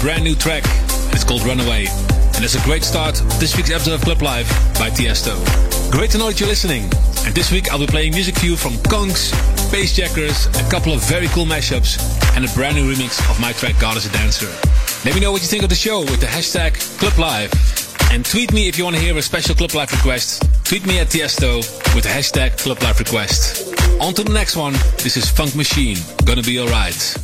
Brand new track. It's called Runaway. And it's a great start of this week's episode of Club Life by Tiesto. Great to know that you're listening. And this week I'll be playing music for you from Kongs, Bassjackers, a couple of very cool mashups, and a brand new remix of my track God is a Dancer. Let me know what you think of the show with the hashtag Club Life. And tweet me if you want to hear a special Club Life request. Tweet me at Tiesto with the hashtag Club Life request. On to the next one. This is Funk Machine. Gonna be alright.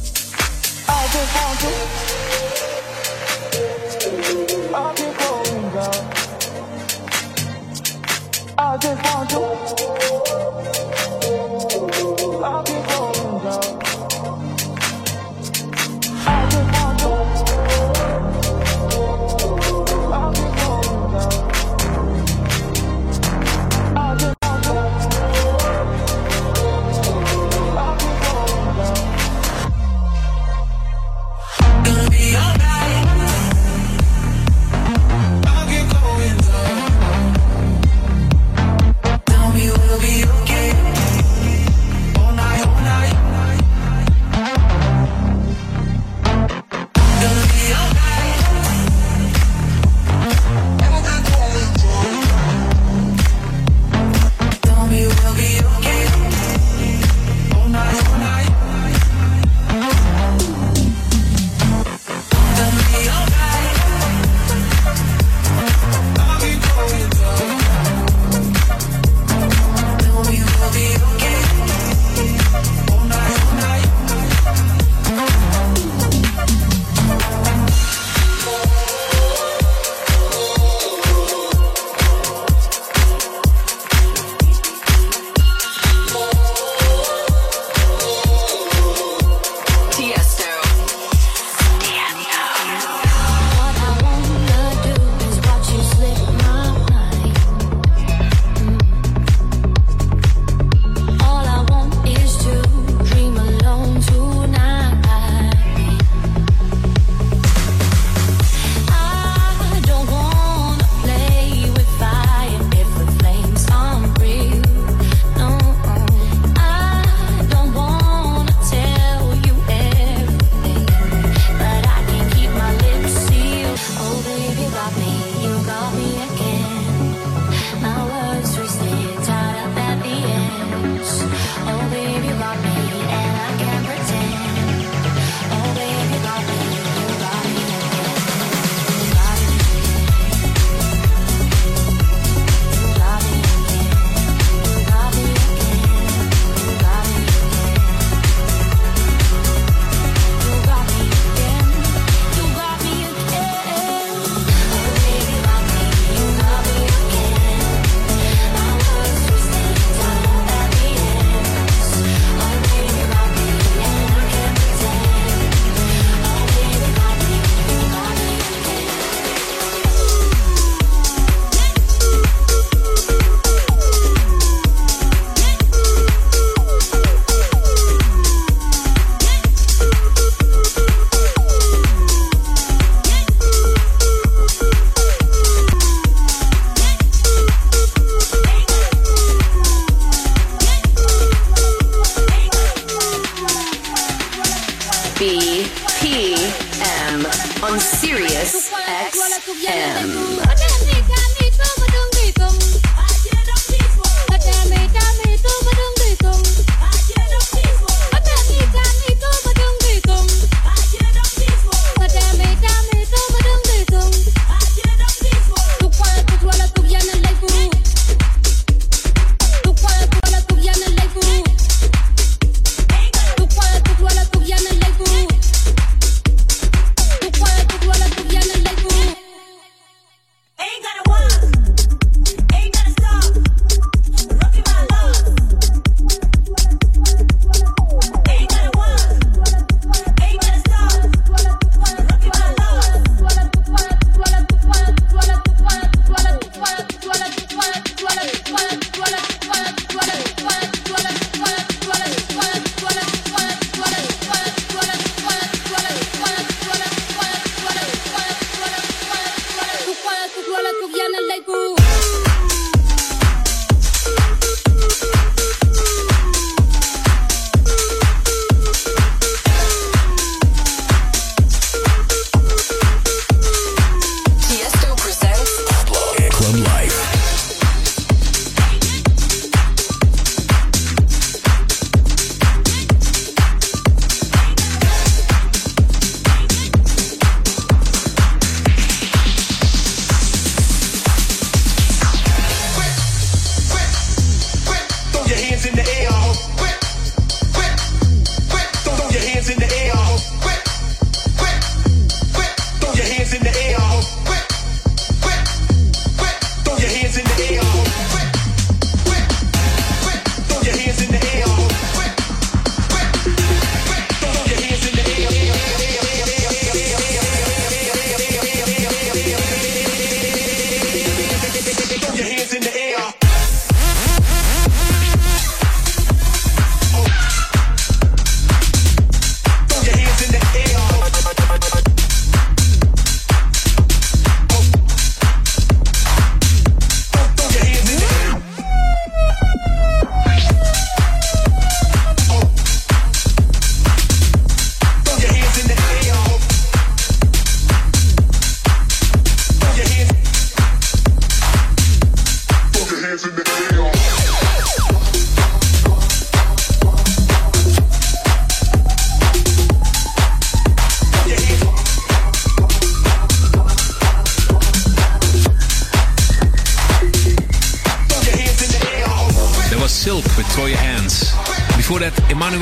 I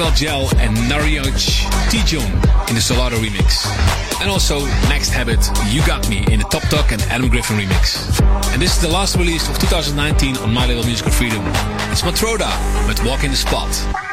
Manuel Gel and Narioj Tijon in the Solado remix. And also Next Habit, You Got Me in the Top Talk and Adam Griffin remix. And this is the last release of 2019 on My Little Musical Freedom. It's Matroda with Walk in the Spot.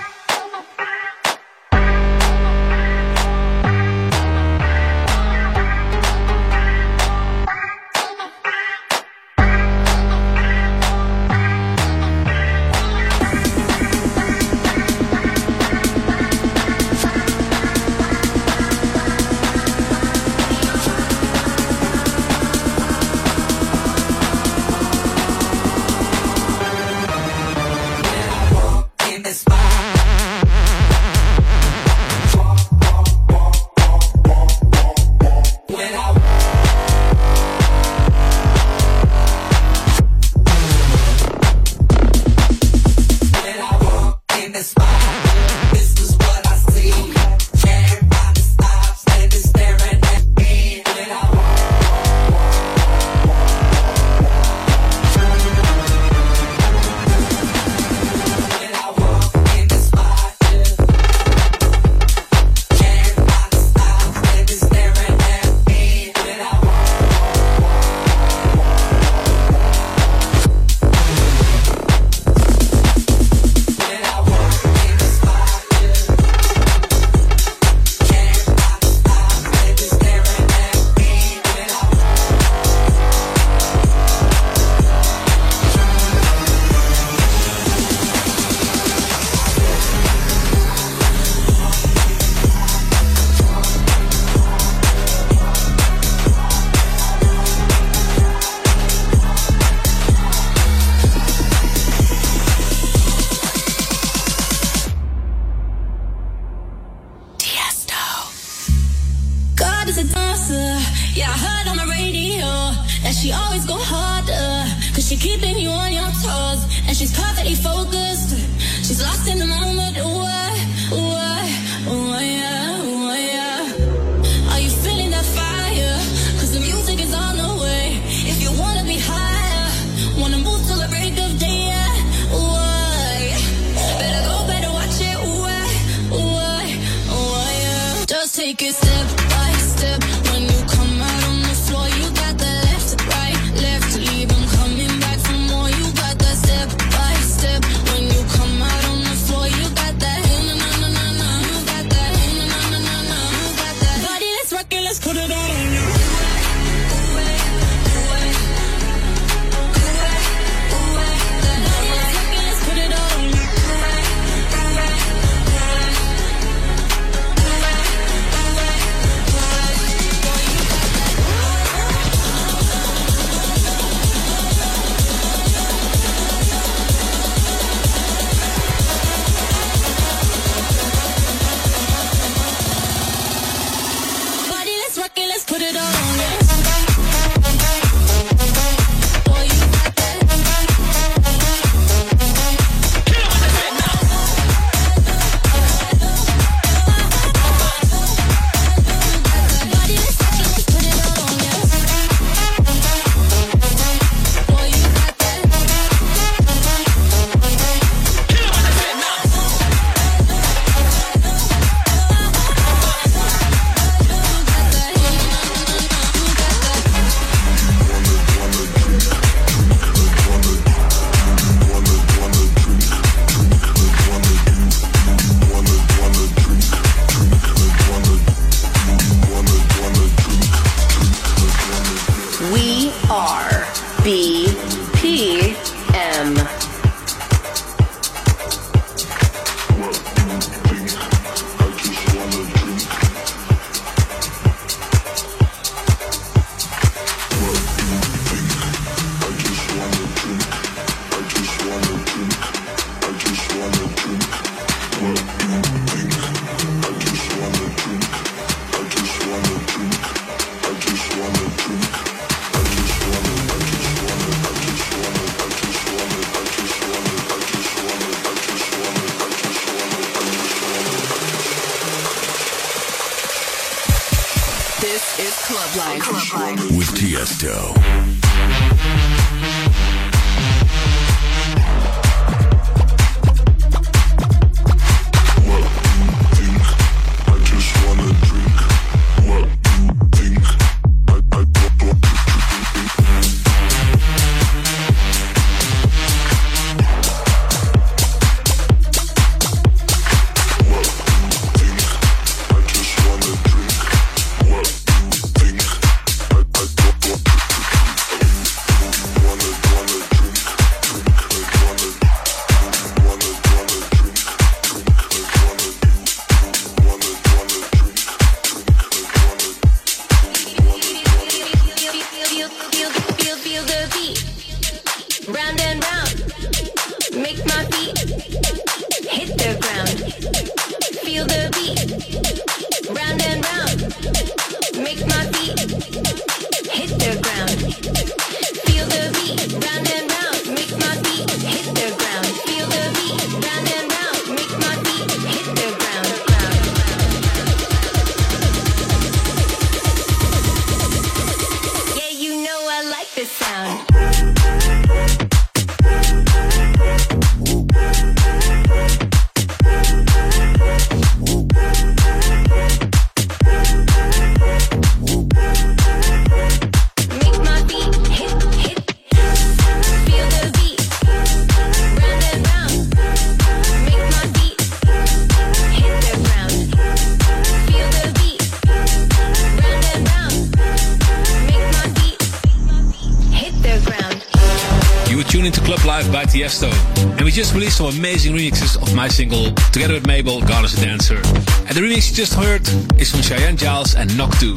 some amazing remixes of my single together with Mabel, God is a Dancer. And the remix you just heard is from Cheyenne Giles and Noctu.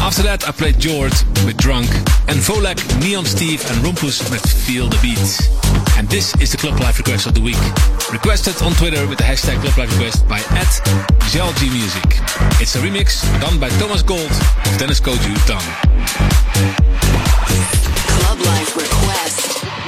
After that, I played George with Drunk, and Volek, Neon Steve, and Rumpus with Feel the Beat. And this is the Club Life Request of the Week. Requested on Twitter with the hashtag Club Life Request by at GLG Music. It's a remix done by Thomas Gold of Dennis Koju Done. Club Life Request.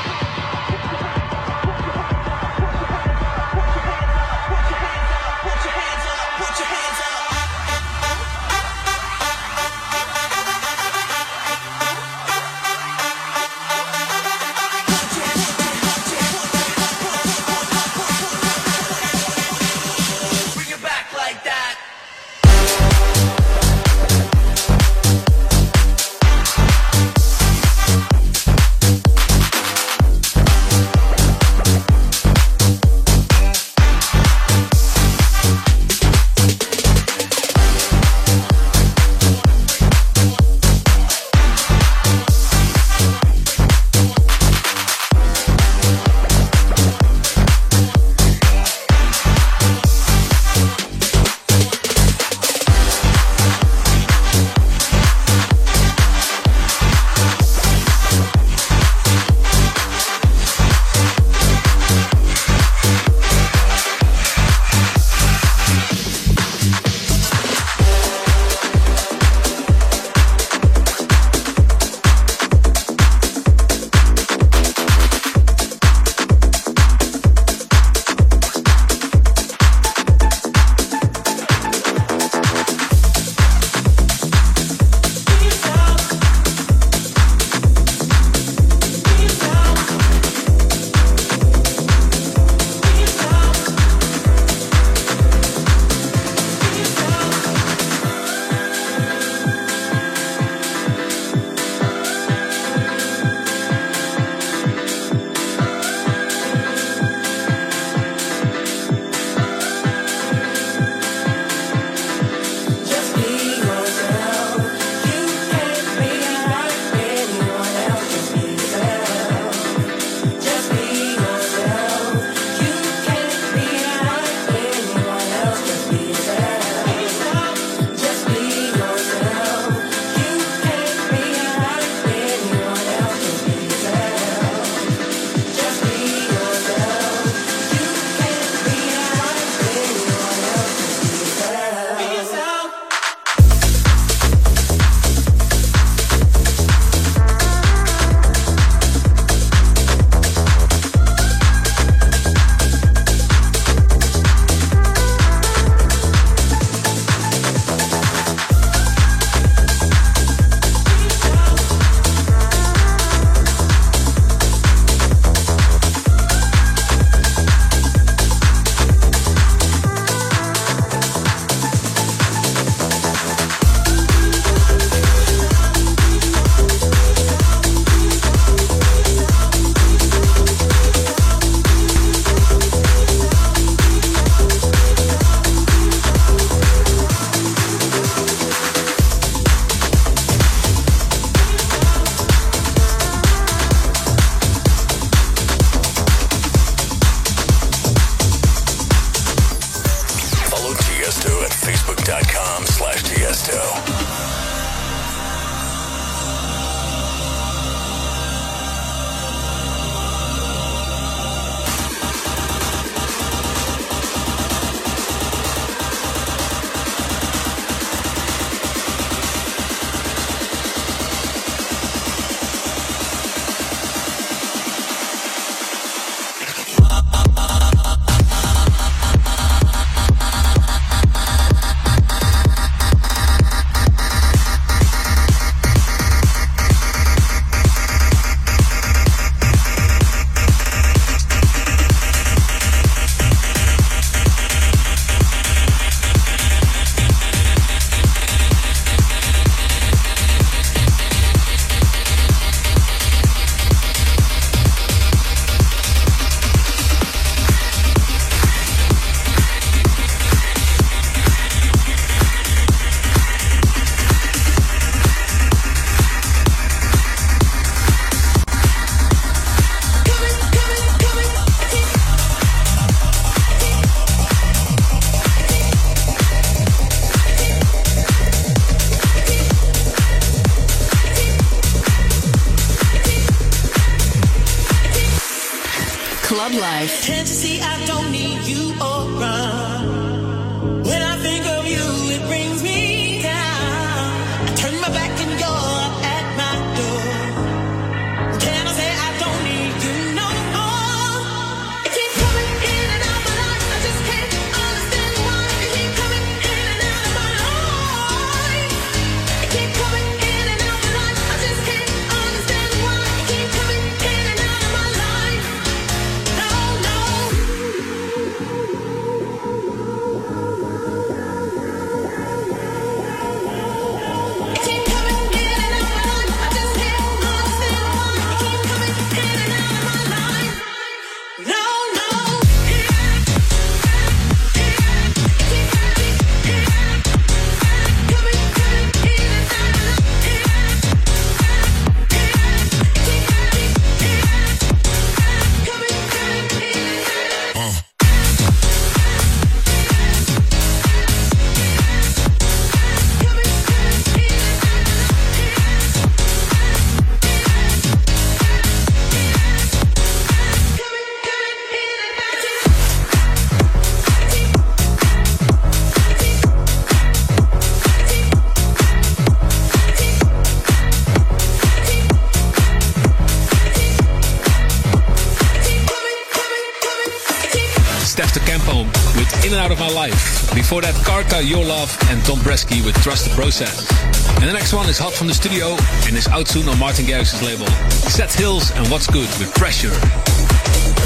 Before that, Karka, Your Love, and Tom Bresky with Trust the Process. And the next one is hot from the studio and is out soon on Martin Garrix's label. Seth Hills and What's Good with Pressure.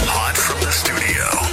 Hot from the studio.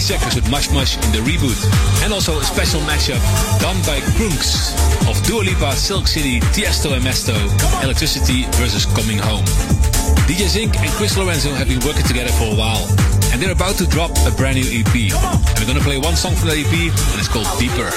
Jackers with Mush Mush in the reboot. And also a special mashup done by Krunks of Dua Lipa, Silk City, Tiesto and Mesto, Electricity versus Coming Home. DJ Zinc and Chris Lorenzo have been working together for a while. And they're about to drop a brand new EP. And we're gonna play one song from that EP, and it's called. Deeper,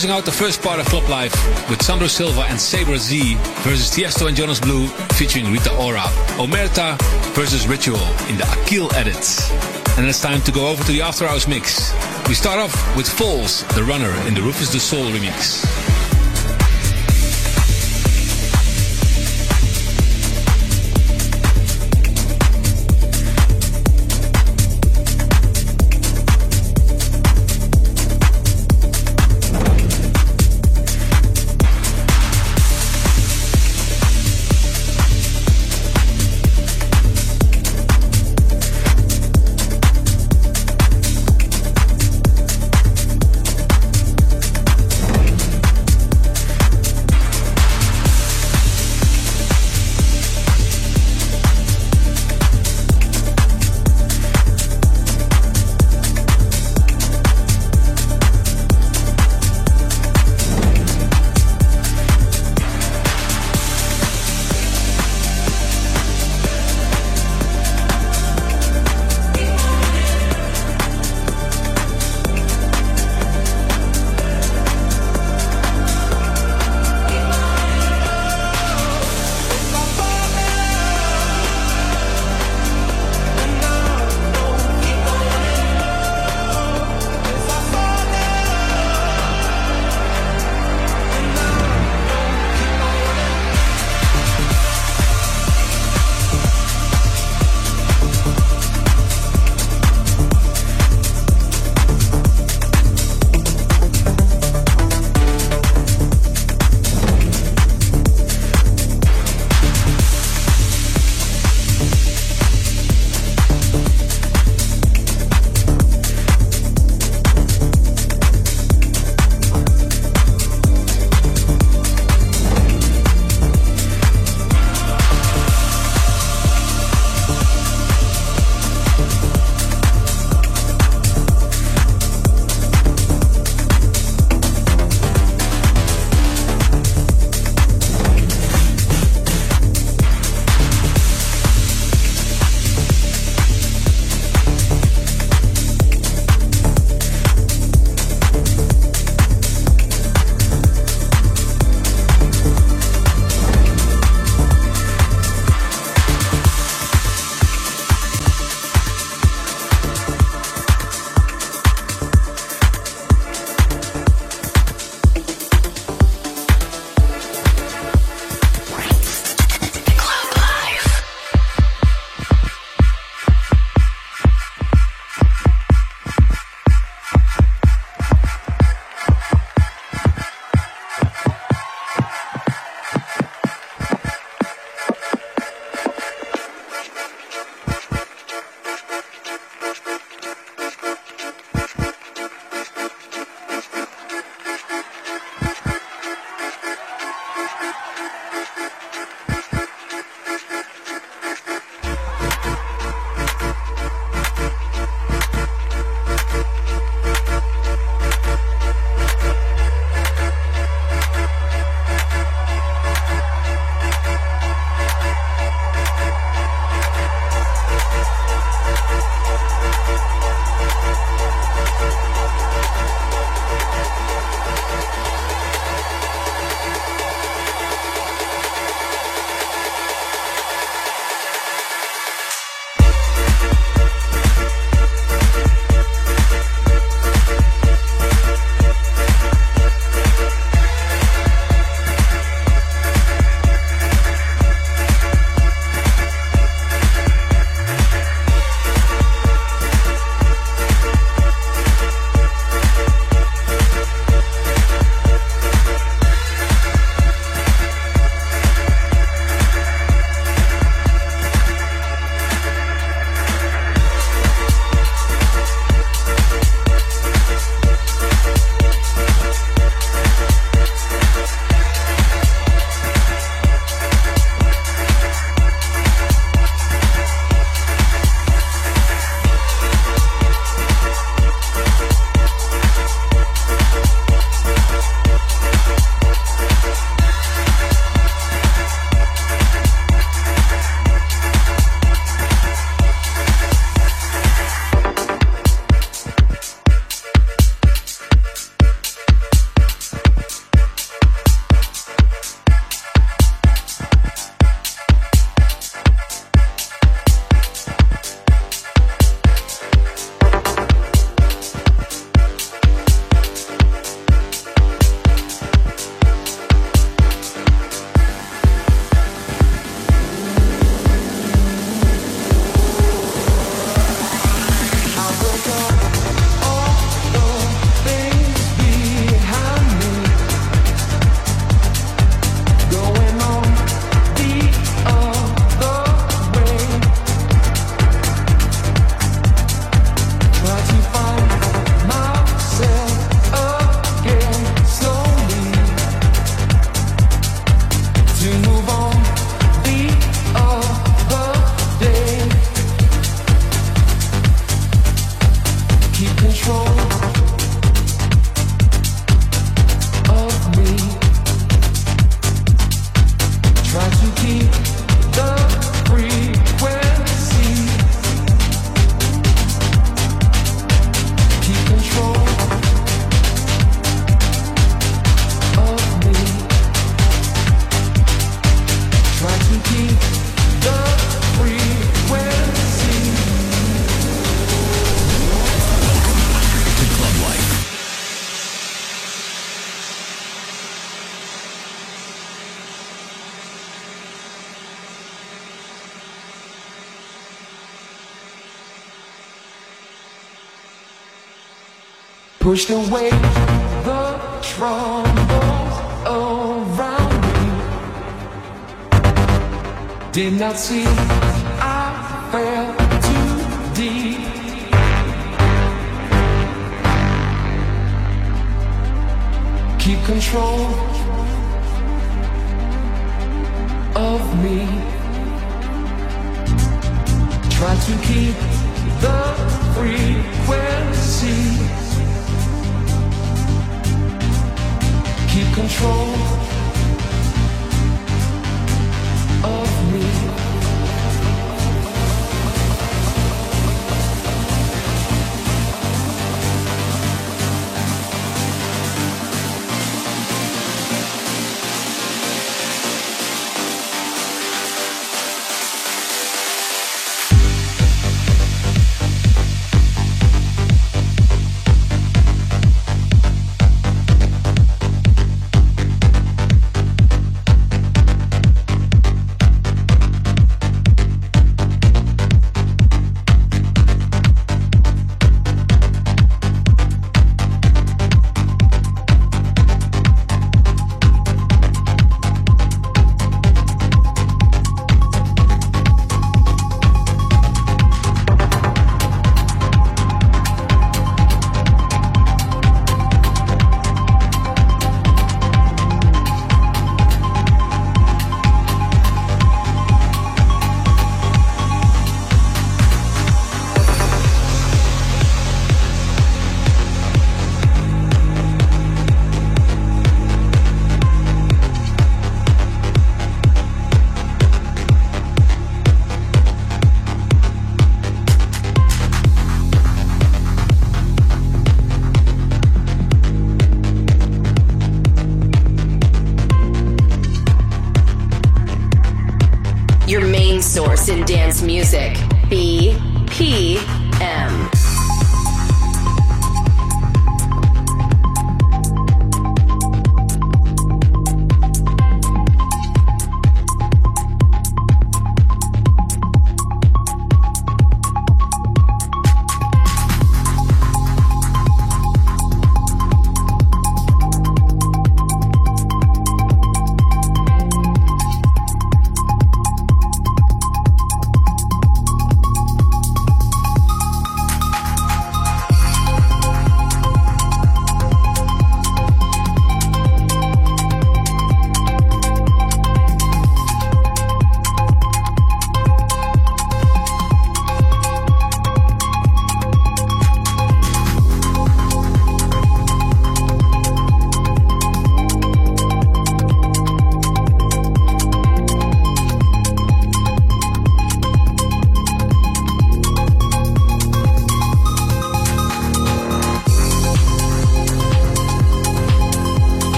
closing out the first part of Club Life with Sandro Silva and Sabre Z versus Tiesto and Jonas Blue featuring Rita Ora. Omerta versus Ritual in the Akil edits. And it's time to go over to the After Hours mix. We start off with Falls, the runner in the RÜFÜS DU SOL remix. Pushed away the troubles around me. Did not see I fell too deep. Keep control of me. Try to keep the frequency. Control of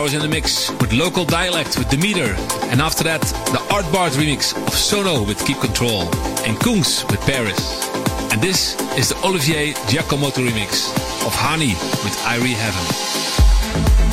hours in the mix with local dialect with Demeter. And after that, the ARTBAT remix of Sono with Keep Control. And Kungs with Paris. And this is the Olivier Giacomotto remix of Hani with Irie Heaven.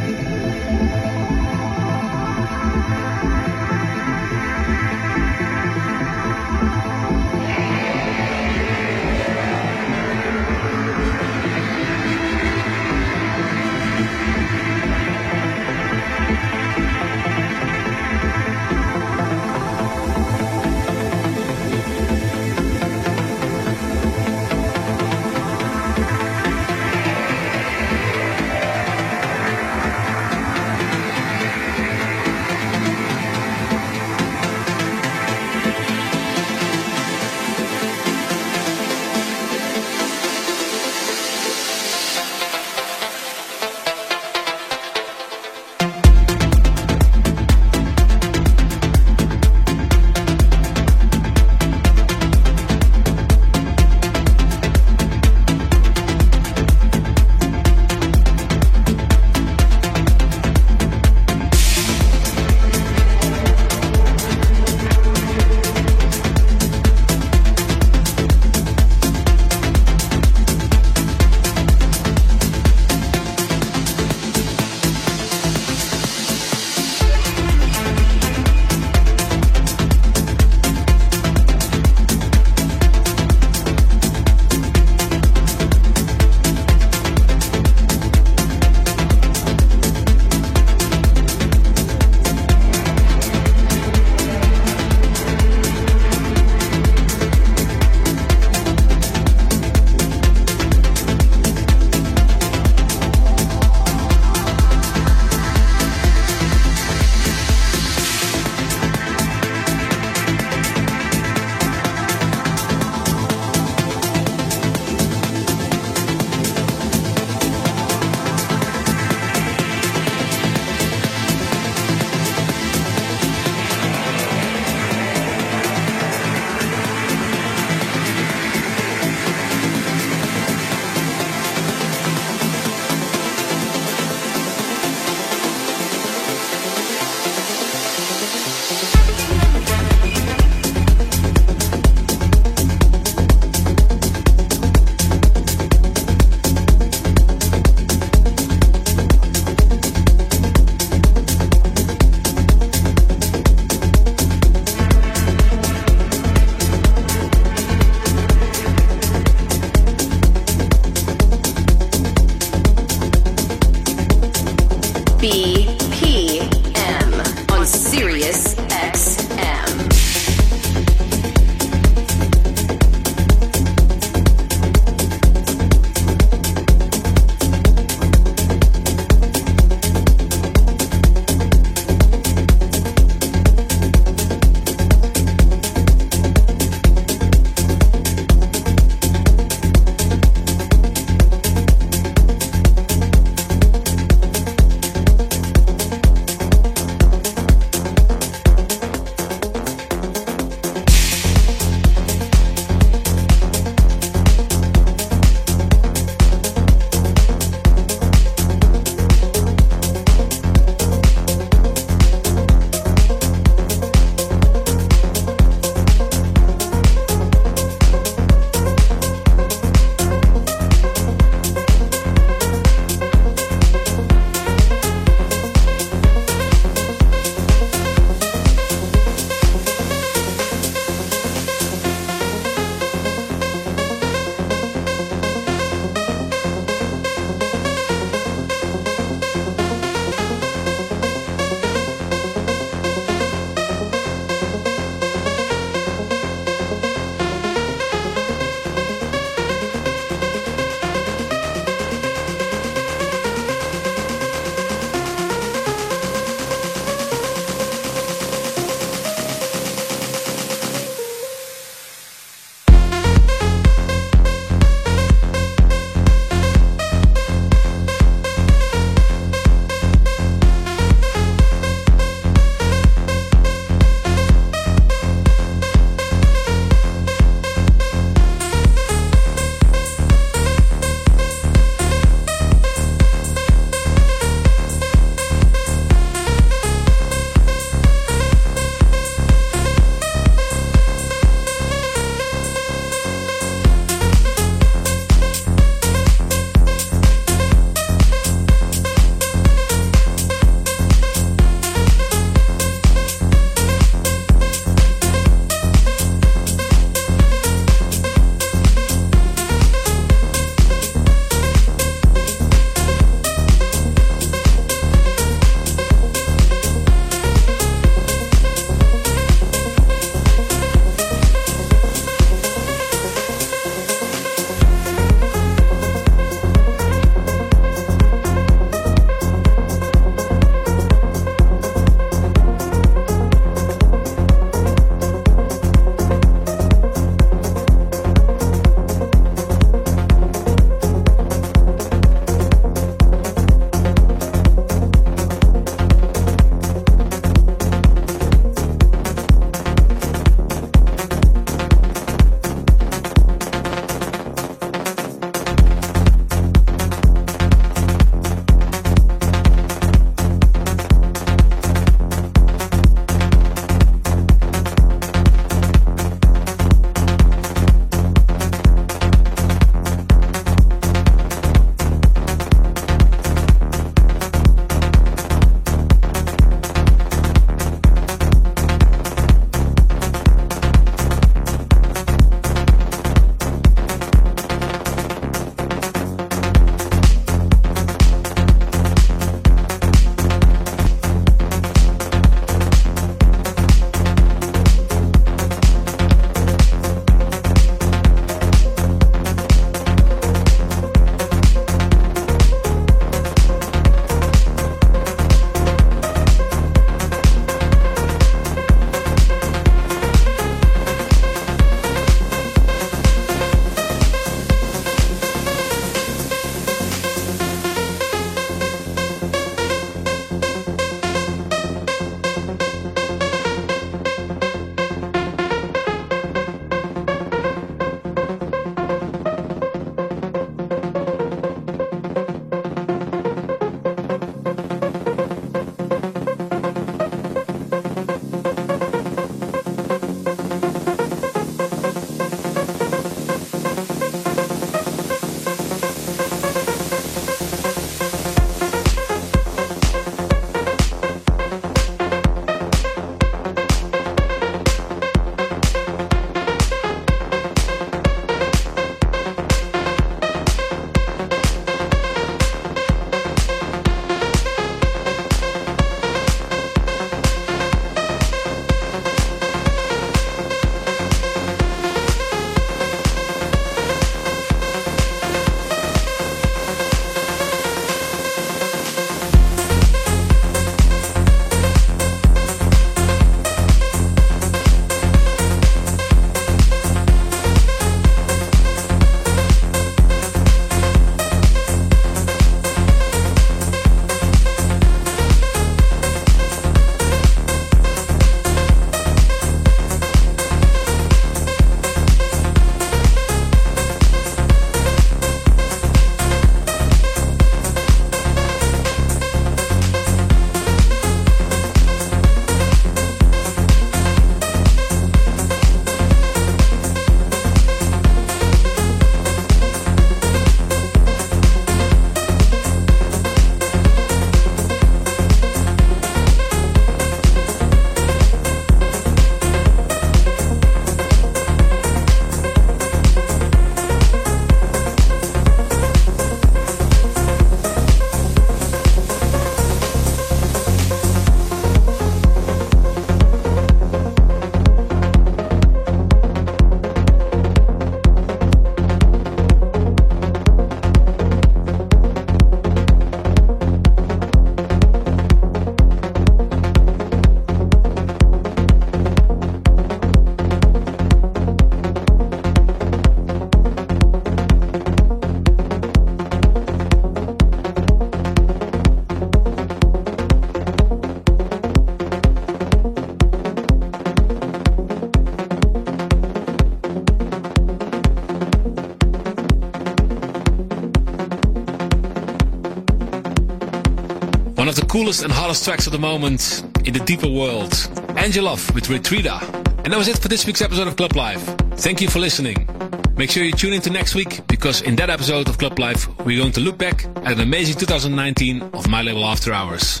Coolest and hottest tracks of the moment in the deeper world. Angelov with Retreata. And that was it for this week's episode of Club Life. Thank you for listening. Make sure you tune in to next week because in that episode of Club Life, we're going to look back at an amazing 2019 of my label After Hours.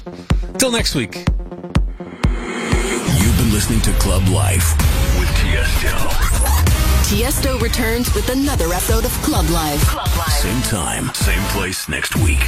Till next week. You've been listening to Club Life with Tiesto. Tiesto returns with another episode of Club Life. Same time, same place next week.